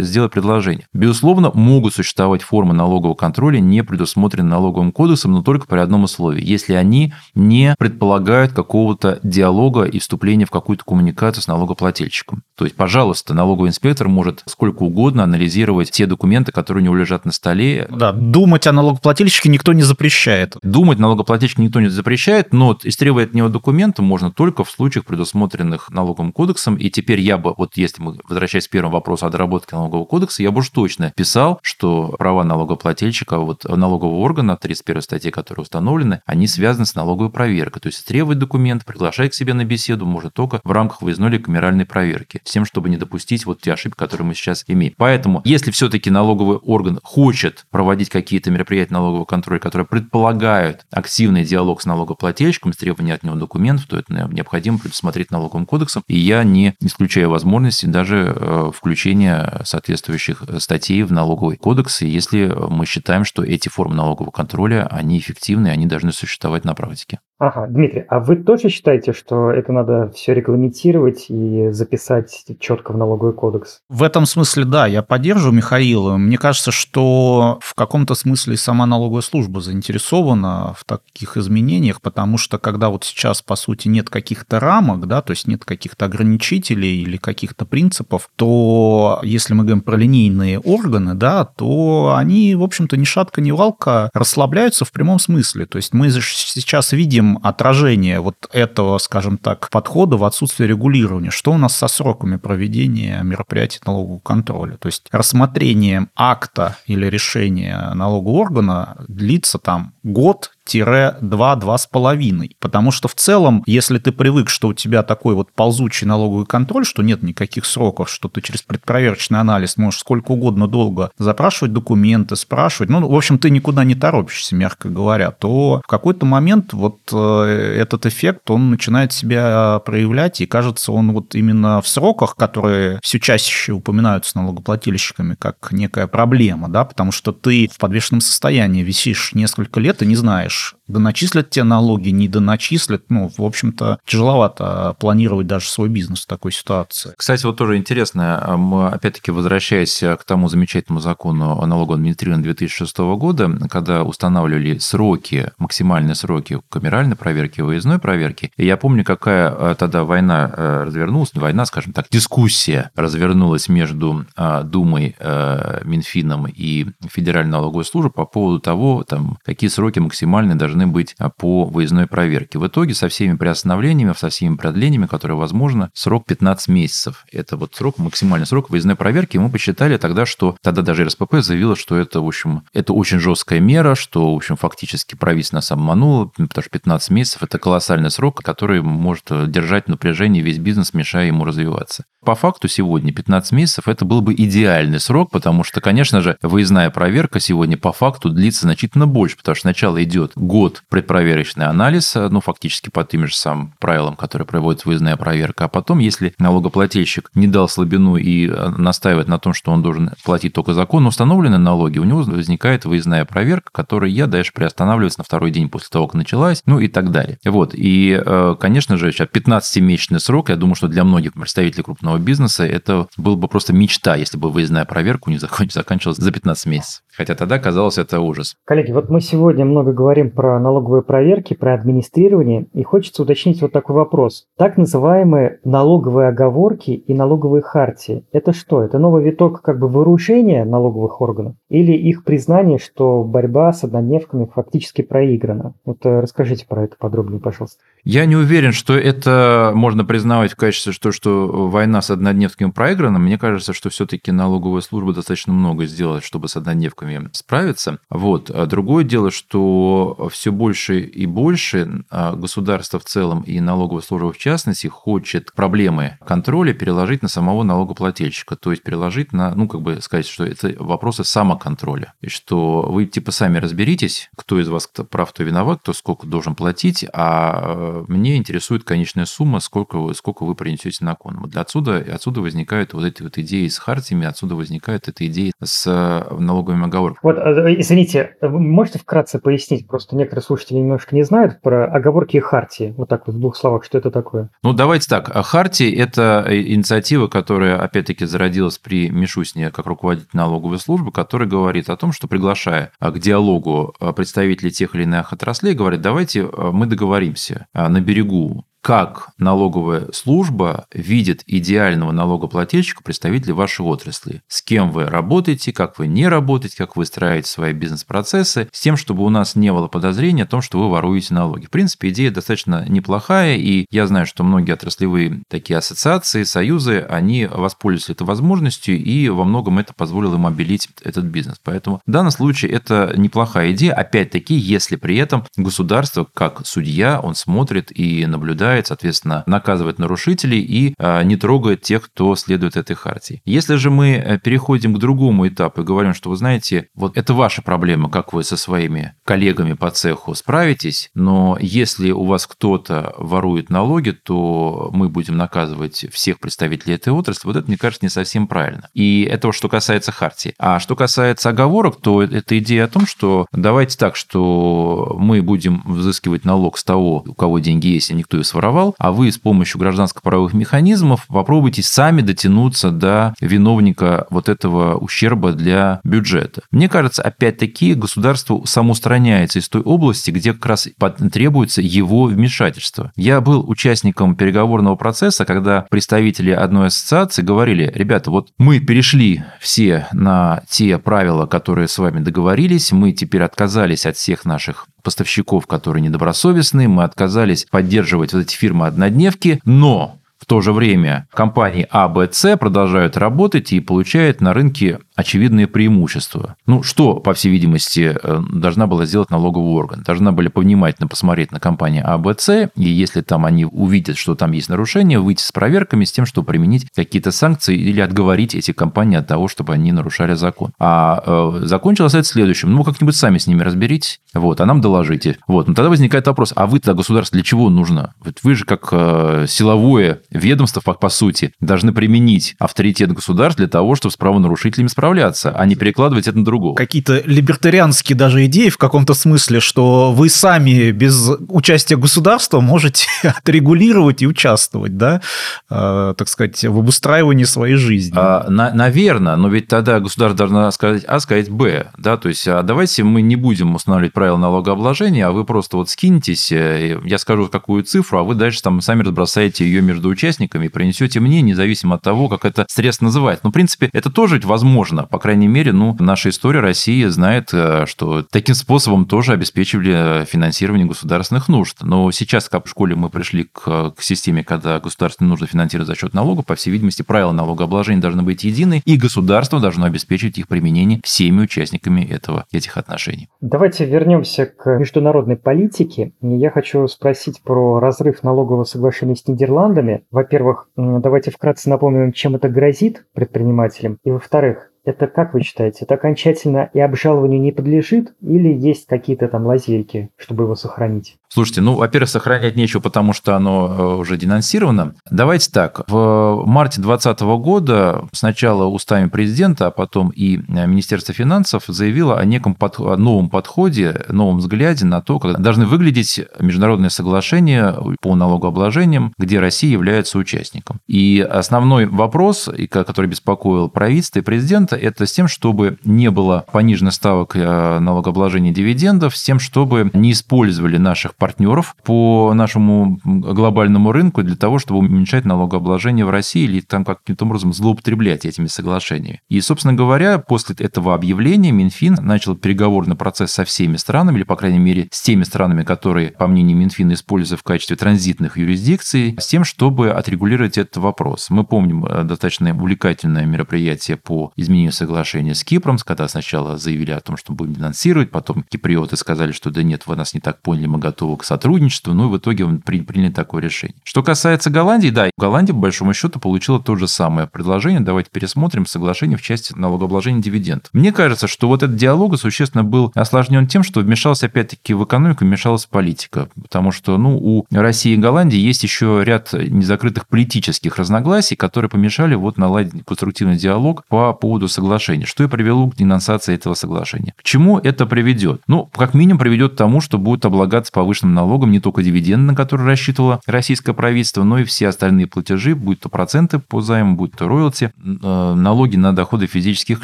сделать предложение? Безусловно, могут существовать формы налогового контроля, не предусмотренные налоговым кодексом, кодексом, но только при одном условии. Если они не предполагают какого-то диалога и вступления в какую-то коммуникацию с налогоплательщиком. То есть, пожалуйста, налоговый инспектор может сколько угодно анализировать те документы, которые у него лежат на столе. Да, думать о налогоплательщике никто не запрещает. Думать налогоплательщик никто не запрещает, но истребовать от него документы можно только в случаях, предусмотренных налоговым кодексом. И теперь я бы, вот если мы возвращаясь к первому вопросу о доработке налогового кодекса, я бы уж точно писал, что права налогоплательщика, вот налогового органа 31 первой статье, которые установлены, они связаны с налоговой проверкой. То есть требовать документ, приглашать к себе на беседу можно только в рамках выездной или камеральной проверки, с тем, чтобы не допустить вот те ошибки, которые мы сейчас имеем. Поэтому, если все-таки налоговый орган хочет проводить какие-то мероприятия налогового контроля, которые предполагают активный диалог с налогоплательщиком, с требованием от него документов, то это необходимо предусмотреть налоговым кодексом. И я не исключаю возможности даже э, включения соответствующих статей в налоговый кодекс, если мы считаем, что эти формы налогового контроля они эффективны, они должны существовать на практике. Ага, Дмитрий, а вы тоже считаете, что это надо все регламентировать и записать четко в налоговый кодекс? В этом смысле, да, я поддерживаю Михаила. Мне кажется, что в каком-то смысле сама налоговая служба заинтересована в таких изменениях, потому что когда вот сейчас, по сути, нет каких-то рамок, да, то есть нет каких-то ограничителей или каких-то принципов, то если мы говорим про линейные органы, да, то они, в общем-то, ни шатка, ни валка расслабляются в прямом смысле. То есть мы сейчас видим отражение вот этого, скажем так, подхода в отсутствие регулирования. Что у нас со сроками проведения мероприятий налогового контроля? То есть рассмотрение акта или решения налогового органа длится там год 2-2,5. Потому что в целом, если ты привык, что у тебя такой вот ползучий налоговый контроль, что нет никаких сроков, что ты через предпроверочный анализ можешь сколько угодно долго запрашивать документы, спрашивать, ну, в общем, ты никуда не торопишься, мягко говоря, то в какой-то момент вот э, этот эффект, он начинает себя проявлять, и кажется, он вот именно в сроках, которые все чаще упоминаются налогоплательщиками как некая проблема, да, потому что ты в подвешенном состоянии висишь несколько лет и не знаешь, też доначислят те налоги, не доначислят. Ну, в общем-то, тяжеловато планировать даже свой бизнес в такой ситуации. Кстати, вот тоже интересно, а мы, опять-таки, возвращаясь к тому замечательному закону о налоговом администрировании 2006 года, когда устанавливали сроки, максимальные сроки камеральной проверки выездной проверки, и я помню, какая а, тогда война э, развернулась, не война, скажем так, дискуссия развернулась между а, Думой, э, Минфином и Федеральной налоговой службой по поводу того, там, какие сроки максимальные должны должны быть а, по выездной проверке. В итоге со всеми приостановлениями, со всеми продлениями, которые возможно, срок 15 месяцев. Это вот срок, максимальный срок выездной проверки. Мы посчитали тогда, что тогда даже РСПП заявила, что это, в общем, это очень жесткая мера, что, в общем, фактически правительство нас обмануло, потому что 15 месяцев – это колоссальный срок, который может держать в напряжении весь бизнес, мешая ему развиваться. По факту сегодня 15 месяцев – это был бы идеальный срок, потому что, конечно же, выездная проверка сегодня по факту длится значительно больше, потому что сначала идет год год предпроверочный анализ, э, ну, фактически по тем же самым правилам, которые проводит выездная проверка, а потом, если налогоплательщик не дал слабину и э, настаивает на том, что он должен платить только законно установленные налоги, у него возникает выездная проверка, которая я дальше приостанавливается на второй день после того, как началась, ну и так далее. Вот, и, э, конечно же, сейчас 15-месячный срок, я думаю, что для многих представителей крупного бизнеса это был бы просто мечта, если бы выездная проверка у них заканчивалась за 15 месяцев. Хотя тогда казалось это ужас. Коллеги, вот мы сегодня много говорим про налоговые проверки, про администрирование, и хочется уточнить вот такой вопрос. Так называемые налоговые оговорки и налоговые хартии – это что? Это новый виток как бы вооружения налоговых органов или их признание, что борьба с однодневками фактически проиграна? Вот э, расскажите про это подробнее, пожалуйста. Я не уверен, что это можно признавать в качестве того, что война с однодневками проиграна. Мне кажется, что все-таки налоговая служба достаточно много сделает, чтобы с однодневками справиться. Вот. А другое дело, что все больше и больше а, государство в целом и налоговая служба в частности хочет проблемы контроля переложить на самого налогоплательщика. То есть переложить на, ну, как бы сказать, что это вопросы самоконтроля. И что вы типа сами разберитесь, кто из вас прав, кто виноват, кто сколько должен платить, а мне интересует конечная сумма, сколько сколько вы принесете на кон. Вот отсюда, отсюда возникают вот эти вот идеи с хартиями, отсюда возникают эти идеи с э, налоговыми оговорками. Вот, э, извините, вы можете вкратце пояснить? Просто некоторые слушатели немножко не знают про оговорки и хартии. Вот так вот в двух словах, что это такое? Ну, давайте так. Хартия – это инициатива, которая, опять-таки, зародилась при Мишусне как руководитель налоговой службы, который говорит о том, что приглашая к диалогу представителей тех или иных отраслей, говорит, давайте э, мы договоримся на берегу как налоговая служба видит идеального налогоплательщика представителей вашей отрасли. С кем вы работаете, как вы не работаете, как вы строите свои бизнес-процессы, с тем, чтобы у нас не было подозрения о том, что вы воруете налоги. В принципе, идея достаточно неплохая, и я знаю, что многие отраслевые такие ассоциации, союзы, они воспользовались этой возможностью, и во многом это позволило им обелить этот бизнес. Поэтому в данном случае это неплохая идея, опять-таки, если при этом государство, как судья, он смотрит и наблюдает проверяет, соответственно, наказывает нарушителей и а, не трогает тех, кто следует этой хартии. Если же мы э, переходим к другому этапу и говорим, что вы знаете, вот это ваша проблема, как вы со своими коллегами по цеху справитесь, но если у вас кто-то ворует налоги, то мы будем наказывать всех представителей этой отрасли. Вот это, мне кажется, не совсем правильно. И это что касается хартии. А что касается оговорок, то это идея о том, что давайте так, что мы будем взыскивать налог с того, у кого деньги есть, и никто их своровал, воровал, а вы с помощью гражданско-правовых механизмов попробуйте сами дотянуться до виновника вот этого ущерба для бюджета. Мне кажется, опять-таки государство самоустраняется из той области, где как раз требуется его вмешательство. Я был участником переговорного процесса, когда представители одной ассоциации говорили, ребята, вот мы перешли все на те правила, которые с вами договорились, мы теперь отказались от всех наших поставщиков, которые недобросовестные, мы отказались поддерживать вот эти фирмы-однодневки, но В то же время компании А, Б, С продолжают работать и получают на рынке очевидные преимущества. Ну, что, по всей видимости, э, должна была сделать налоговый орган? Должна были повнимательно посмотреть на компании А, Б, С, и если там они увидят, что там есть нарушения, выйти с проверками с тем, чтобы применить какие-то санкции или отговорить эти компании от того, чтобы они нарушали закон. А э, закончилось это следующим. Ну, как-нибудь сами с ними разберитесь, вот, а нам доложите. Вот, но тогда возникает вопрос, а вы тогда государство для чего нужно? Вот вы же как э, силовое ведомство, по, по сути, должны применить авторитет государства для того, чтобы с правонарушителями справляться, а не перекладывать это на другого. Какие-то либертарианские даже идеи в каком-то смысле, что вы сами без участия государства можете отрегулировать и участвовать, да, э, так сказать, в обустраивании своей жизни. А, на, наверное, но ведь тогда государство должно сказать А, сказать Б, да, то есть а давайте мы не будем устанавливать правила налогообложения, а вы просто вот скинетесь, э, я скажу какую цифру, а вы дальше там сами разбросаете ее между участниками принесете мне, независимо от того, как это средство называется. Ну, в принципе, это тоже ведь возможно. По крайней мере, ну, наша история России знает, э, что таким способом тоже обеспечивали финансирование государственных нужд. Но сейчас, как в школе мы пришли к, к системе, когда государственные нужды финансировать за счет налогов, по всей видимости, правила налогообложения должны быть едины, и государство должно обеспечить их применение всеми участниками этого, этих отношений. Давайте вернемся к международной политике. Я хочу спросить про разрыв налогового соглашения с Нидерландами. Во-первых, давайте вкратце напомним, чем это грозит предпринимателям. И во-вторых, это, как вы считаете, это окончательно и обжалованию не подлежит или есть какие-то там лазейки, чтобы его сохранить? Слушайте, ну, во-первых, сохранять нечего, потому что оно э, уже денонсировано. Давайте так. В марте 2020 года сначала устами президента, а потом и э, Министерство финансов заявило о неком под... новом подходе, новом взгляде на то, как должны выглядеть международные соглашения по налогообложениям, где Россия является участником. И основной вопрос, который беспокоил правительство и президента, это с тем, чтобы не было пониженных ставок э, налогообложения дивидендов, с тем, чтобы не использовали наших партнеров по нашему глобальному рынку для того, чтобы уменьшать налогообложение в России или там каким-то образом злоупотреблять этими соглашениями. И, собственно говоря, после этого объявления Минфин начал переговорный процесс со всеми странами, или, по крайней мере, с теми странами, которые, по мнению Минфина, используются в качестве транзитных юрисдикций, с тем, чтобы отрегулировать этот вопрос. Мы помним э, достаточно увлекательное мероприятие по изменению соглашения с Кипром, когда сначала заявили о том, что будем денонсировать, потом киприоты сказали, что да нет, вы нас не так поняли, мы готовы к сотрудничеству, ну и в итоге он при, приняли такое решение. Что касается Голландии, да, Голландия, по большому счету, получила то же самое предложение. Давайте пересмотрим соглашение в части налогообложения дивидендов. Мне кажется, что вот этот диалог существенно был осложнен тем, что вмешался опять-таки в экономику, вмешалась политика. Потому что, ну, у России и Голландии есть еще ряд незакрытых политических разногласий, которые помешали вот наладить конструктивный диалог по поводу соглашения, что и привело к денонсации этого соглашения. К чему это приведет? Ну, как минимум приведет к тому, что будет облагаться повышенным налогом не только дивиденды, на которые рассчитывало российское правительство, но и все остальные платежи, будь то проценты по займу, будь то роялти, э, налоги на доходы физических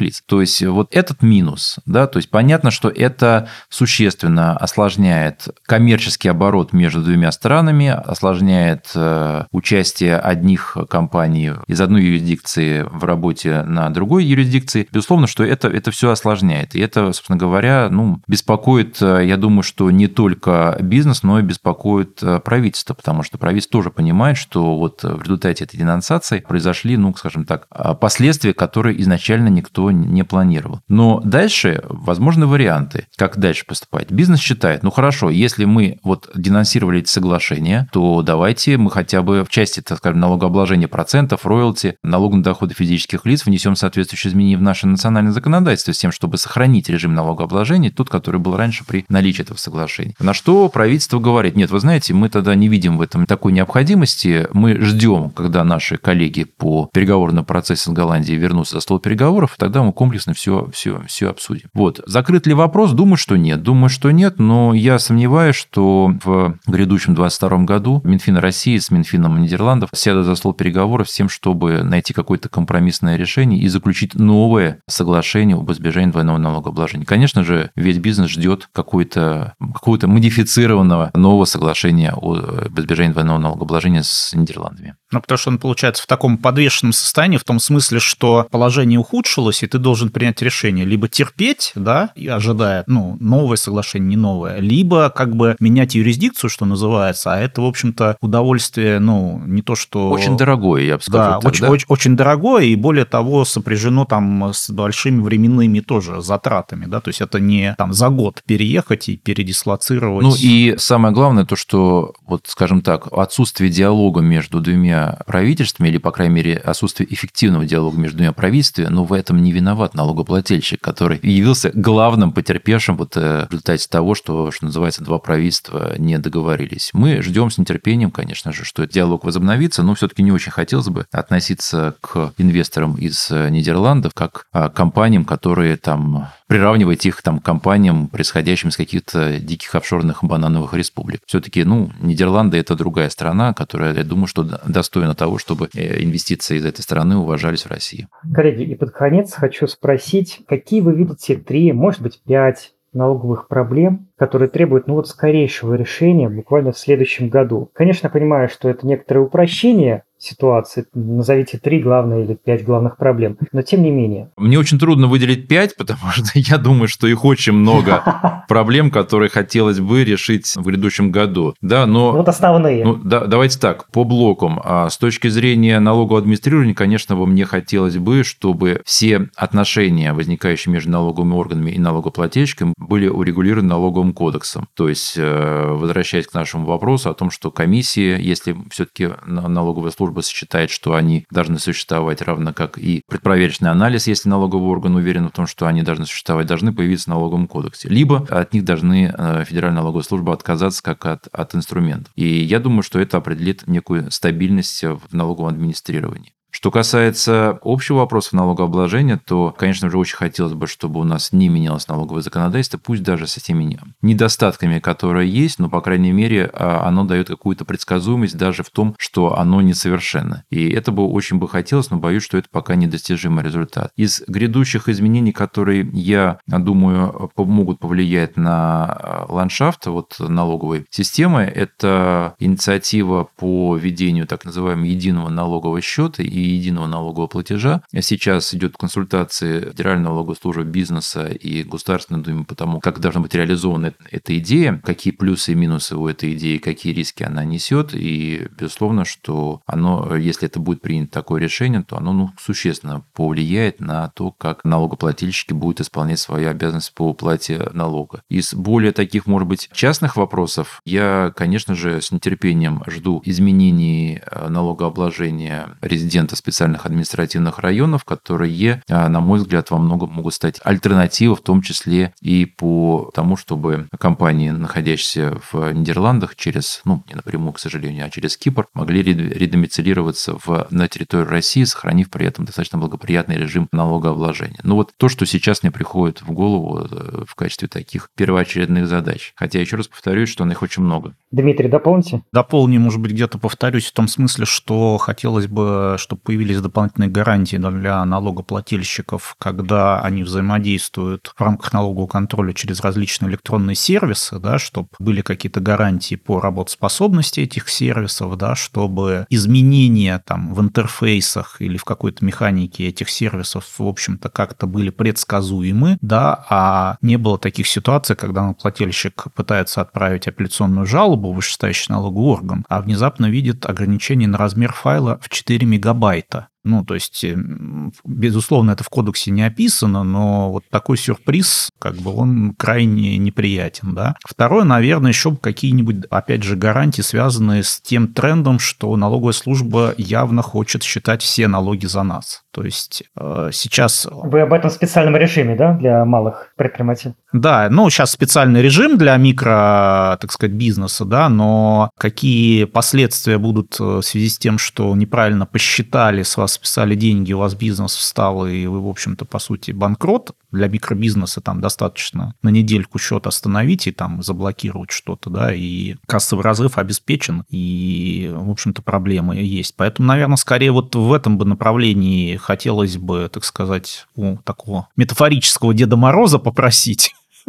лиц. То есть вот этот минус, да, то есть понятно, что это существенно осложняет коммерческий оборот между двумя странами, осложняет э, участие одних компаний из одной юрисдикции в работе на другой юрисдикции. Безусловно, что это, это все осложняет. И это, собственно говоря, ну, беспокоит, э, я думаю, что не только бизнес, но и беспокоит э, правительство, потому что правительство тоже понимает, что вот в результате этой денонсации произошли, ну, скажем так, а, последствия, которые изначально никто не планировал. Но дальше возможны варианты, как дальше поступать. Бизнес считает, ну хорошо, если мы вот денонсировали эти соглашения, то давайте мы хотя бы в части, так скажем, налогообложения процентов, роялти, налог на доходы физических лиц внесем соответствующие изменения в наше национальное законодательство с тем, чтобы сохранить режим налогообложения, тот, который был раньше при наличии этого соглашения. На что правительство говорит, нет, вы знаете, мы тогда не видим в этом такой необходимости, мы ждем, когда наши коллеги по переговорному процессу с Голландией вернутся за стол переговоров, тогда мы комплексно все, все, все обсудим. Вот. Закрыт ли вопрос? Думаю, что нет. Думаю, что нет, но я сомневаюсь, что в грядущем 22 году Минфин России с Минфином Нидерландов сядут за стол переговоров с тем, чтобы найти какое-то компромиссное решение и заключить новый новое соглашение об избежании двойного налогообложения. Конечно же, весь бизнес ждет какое-то какого-то модифицированного нового соглашения об избежании двойного налогообложения с Нидерландами. Ну, потому что он получается в таком подвешенном состоянии, в том смысле, что положение ухудшилось, и ты должен принять решение. Либо терпеть, да, и ожидая, ну, новое соглашение, не новое, либо как бы менять юрисдикцию, что называется, а это, в общем-то, удовольствие, ну, не то, что... Очень дорогое, я бы сказал. Да, так, очень, да? Очень, очень дорогое, и более того, сопряжено там с большими временными тоже затратами, да, то есть это не там за год переехать и передислоцировать. Ну и самое главное то, что, вот скажем так, отсутствие диалога между двумя правительствами, или, по крайней мере, отсутствие эффективного диалога между двумя правительствами, но в этом не виноват налогоплательщик, который явился главным потерпевшим вот э, в результате того, что, что называется, два правительства не договорились. Мы ждем с нетерпением, конечно же, что этот диалог возобновится, но все-таки не очень хотелось бы относиться к инвесторам из э, Нидерландов как к компаниям, которые там приравнивать их там, компаниям, происходящим из каких-то диких офшорных банановых республик. Все-таки, ну, Нидерланды – это другая страна, которая, я думаю, что достойна того, чтобы э, инвестиции из этой страны уважались в России. Коллеги, и под конец хочу спросить, какие вы видите три, может быть, пять налоговых проблем, которые требуют ну вот скорейшего решения буквально в следующем году. Конечно, понимаю, что это некоторое упрощение ситуации. Назовите три главные или пять главных проблем. Но тем не менее. Мне очень трудно выделить пять, потому что я думаю, что их очень много проблем, которые хотелось бы решить в грядущем году. Да, но... Вот основные. Ну, да, давайте так, по блокам. А с точки зрения налогового администрирования, конечно, мне хотелось бы, чтобы все отношения, возникающие между налоговыми органами и налогоплательщиками, были урегулированы налоговым кодексом. То есть, э, возвращаясь к нашему вопросу о том, что комиссии, если все-таки налоговая служба служба считает, что они должны существовать, равно как и предпроверочный анализ, если налоговый орган уверен в том, что они должны существовать, должны появиться в налоговом кодексе. Либо от них должны э, Федеральная налоговая служба отказаться как от, от инструментов. И я думаю, что это определит некую стабильность в налоговом администрировании. Что касается общего вопроса налогообложения, то, конечно же, очень хотелось бы, чтобы у нас не менялось налоговое законодательство, пусть даже с этими недостатками, которые есть, но, по крайней мере, а, оно дает какую-то предсказуемость даже в том, что оно несовершенно. И это бы очень бы хотелось, но боюсь, что это пока недостижимый результат. Из грядущих изменений, которые, я думаю, могут повлиять на а, ландшафт вот, налоговой системы, это инициатива по введению так называемого единого налогового счета и единого налогового платежа. Сейчас идет консультации Федерального налоговой службы бизнеса и Государственной Думы по тому, как должна быть реализована эта идея, какие плюсы и минусы у этой идеи, какие риски она несет. И, безусловно, что оно, если это будет принято такое решение, то оно ну, существенно повлияет на то, как налогоплательщики будут исполнять свои обязанности по уплате налога. Из более таких, может быть, частных вопросов, я, конечно же, с нетерпением жду изменений э, налогообложения резидентов специальных административных районов, которые, а, на мой взгляд, во многом могут стать альтернативой, в том числе и по тому, чтобы компании, находящиеся в Нидерландах через, ну, не напрямую, к сожалению, а через Кипр, могли редомицилироваться в, на территории России, сохранив при этом достаточно благоприятный режим налогообложения. Ну вот то, что сейчас мне приходит в голову э, в качестве таких первоочередных задач. Хотя, еще раз повторюсь, что их очень много. Дмитрий, дополните? Дополню, может быть, где-то повторюсь в том смысле, что хотелось бы, чтобы появились дополнительные гарантии для налогоплательщиков, когда они взаимодействуют в рамках налогового контроля через различные электронные сервисы, да, чтобы были какие-то гарантии по работоспособности этих сервисов, да, чтобы изменения там в интерфейсах или в какой-то механике этих сервисов, в общем-то, как-то были предсказуемы, да, а не было таких ситуаций, когда налогоплательщик пытается отправить апелляционную жалобу в вышестоящий налоговый орган, а внезапно видит ограничение на размер файла в 4 мегабайта байта. Ну, то есть, эм, безусловно, это в кодексе не описано, но вот такой сюрприз, как бы он крайне неприятен, да. Второе, наверное, еще какие-нибудь, опять же, гарантии, связанные с тем трендом, что налоговая служба явно хочет считать все налоги за нас. То есть э, сейчас... Вы об этом специальном режиме, да, для малых предпринимателей? Да, ну, сейчас специальный режим для микро, так сказать, бизнеса, да, но какие последствия будут э, в связи с тем, что неправильно посчитали с вас списали деньги, у вас бизнес встал, и вы, в общем-то, по сути, банкрот, для микробизнеса там достаточно на недельку счет остановить и там заблокировать что-то, да, и кассовый разрыв обеспечен, и, в общем-то, проблемы есть. Поэтому, наверное, скорее вот в этом бы направлении хотелось бы, так сказать, у такого метафорического Деда Мороза попросить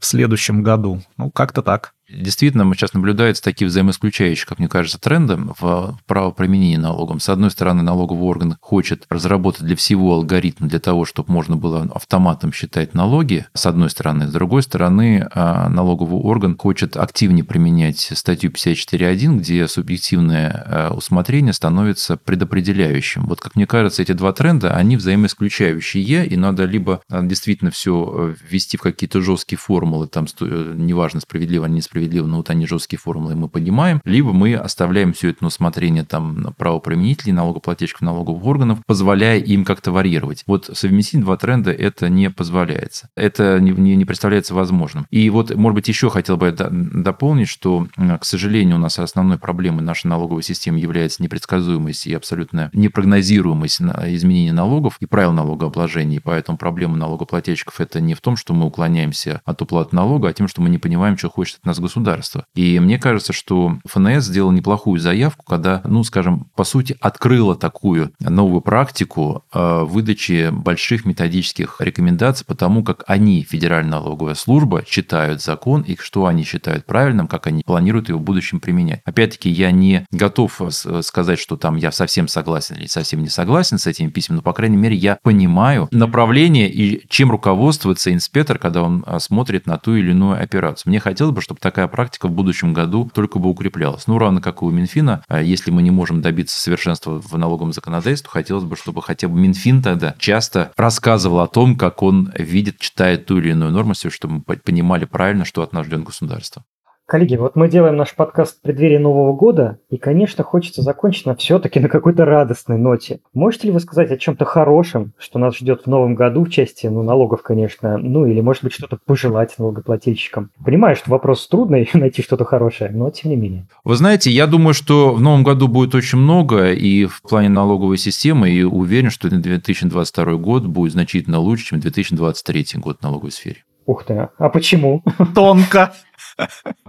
в следующем году. Ну, как-то так. Действительно, сейчас наблюдаются такие взаимоисключающие, как мне кажется, тренды в правоприменении налогом. С одной стороны, налоговый орган хочет разработать для всего алгоритм для того, чтобы можно было автоматом считать налоги, с одной стороны. С другой стороны, а, налоговый орган хочет активнее применять статью 54.1, где субъективное а, усмотрение становится предопределяющим. Вот, как мне кажется, эти два тренда, они взаимоисключающие, и надо либо а, действительно все ввести в какие-то жесткие формулы, там, э, неважно, справедливо, не справедливо, но вот они жесткие формулы мы поднимаем, либо мы оставляем все это на усмотрение там правоприменителей, налогоплательщиков, налоговых органов, позволяя им как-то варьировать. Вот совместить два тренда это не позволяется. Это не, не, не представляется возможным. И вот, может быть, еще хотел бы дополнить, что, к сожалению, у нас основной проблемой нашей налоговой системы является непредсказуемость и абсолютно непрогнозируемость изменения налогов и правил налогообложения. И поэтому проблема налогоплательщиков это не в том, что мы уклоняемся от уплаты налога, а тем, что мы не понимаем, что хочет от нас государства. И мне кажется, что ФНС сделал неплохую заявку, когда, ну, скажем, по сути, открыла такую новую практику э, выдачи больших методических рекомендаций по тому, как они, Федеральная налоговая служба, читают закон и что они считают правильным, как они планируют его в будущем применять. Опять-таки, я не готов сказать, что там я совсем согласен или совсем не согласен с этими письмами, но, по крайней мере, я понимаю направление и чем руководствуется инспектор, когда он э, смотрит на ту или иную операцию. Мне хотелось бы, чтобы такая практика в будущем году только бы укреплялась. Ну, равно как и у Минфина, а если мы не можем добиться совершенства в налоговом законодательстве, хотелось бы, чтобы хотя бы Минфин тогда часто рассказывал о том, как он видит, читает ту или иную норму, чтобы мы понимали правильно, что от нас ждет государство. Коллеги, вот мы делаем наш подкаст в преддверии Нового года, и, конечно, хочется закончить на все-таки на какой-то радостной ноте. Можете ли вы сказать о чем-то хорошем, что нас ждет в Новом году в части ну, налогов, конечно, ну или, может быть, что-то пожелать налогоплательщикам? Понимаю, что вопрос трудный, найти что-то хорошее, но тем не менее. Вы знаете, я думаю, что в Новом году будет очень много и в плане налоговой системы, и уверен, что 2022 год будет значительно лучше, чем 2023 год в налоговой сфере. Ух ты, а почему? Тонко.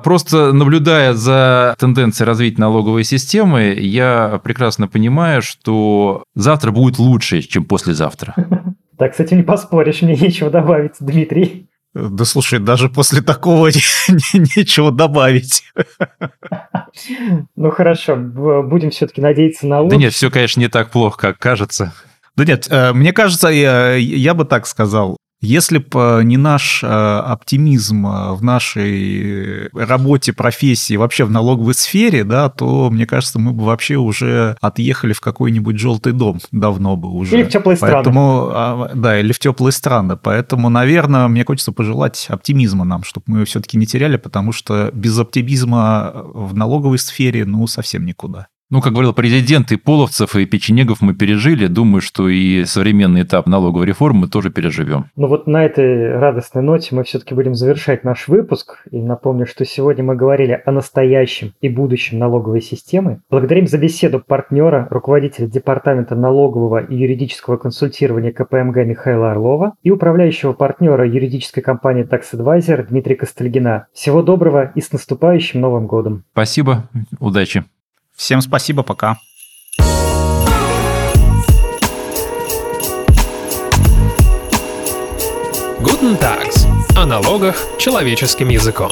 Просто наблюдая за тенденцией развития налоговой системы, я прекрасно понимаю, что завтра будет лучше, чем послезавтра. Так, с этим не поспоришь, мне нечего добавить, Дмитрий. Да слушай, даже после такого нечего добавить. Ну хорошо, будем все-таки надеяться на лучшее. Да нет, все, конечно, не так плохо, как кажется. Да нет, э, мне кажется, я, я бы так сказал, если бы не наш э, оптимизм э, в нашей работе, профессии, вообще в налоговой сфере, да, то, мне кажется, мы бы вообще уже отъехали в какой-нибудь желтый дом давно бы уже. Или в теплые страны. Поэтому, а, да, или в теплые страны. Поэтому, наверное, мне хочется пожелать оптимизма нам, чтобы мы все-таки не теряли, потому что без оптимизма в налоговой сфере, ну, совсем никуда. Ну, как говорил президент, и половцев, и печенегов мы пережили. Думаю, что и современный этап налоговой реформы мы тоже переживем. Ну вот на этой радостной ноте мы все-таки будем завершать наш выпуск. И напомню, что сегодня мы говорили о настоящем и будущем налоговой системы. Благодарим за беседу партнера, руководителя Департамента налогового и юридического консультирования КПМГ Михаила Орлова и управляющего партнера юридической компании Tax Advisor Дмитрия Костальгина. Всего доброго и с наступающим Новым годом. Спасибо, удачи. Всем спасибо, пока. Guten Tags. О налогах человеческим языком.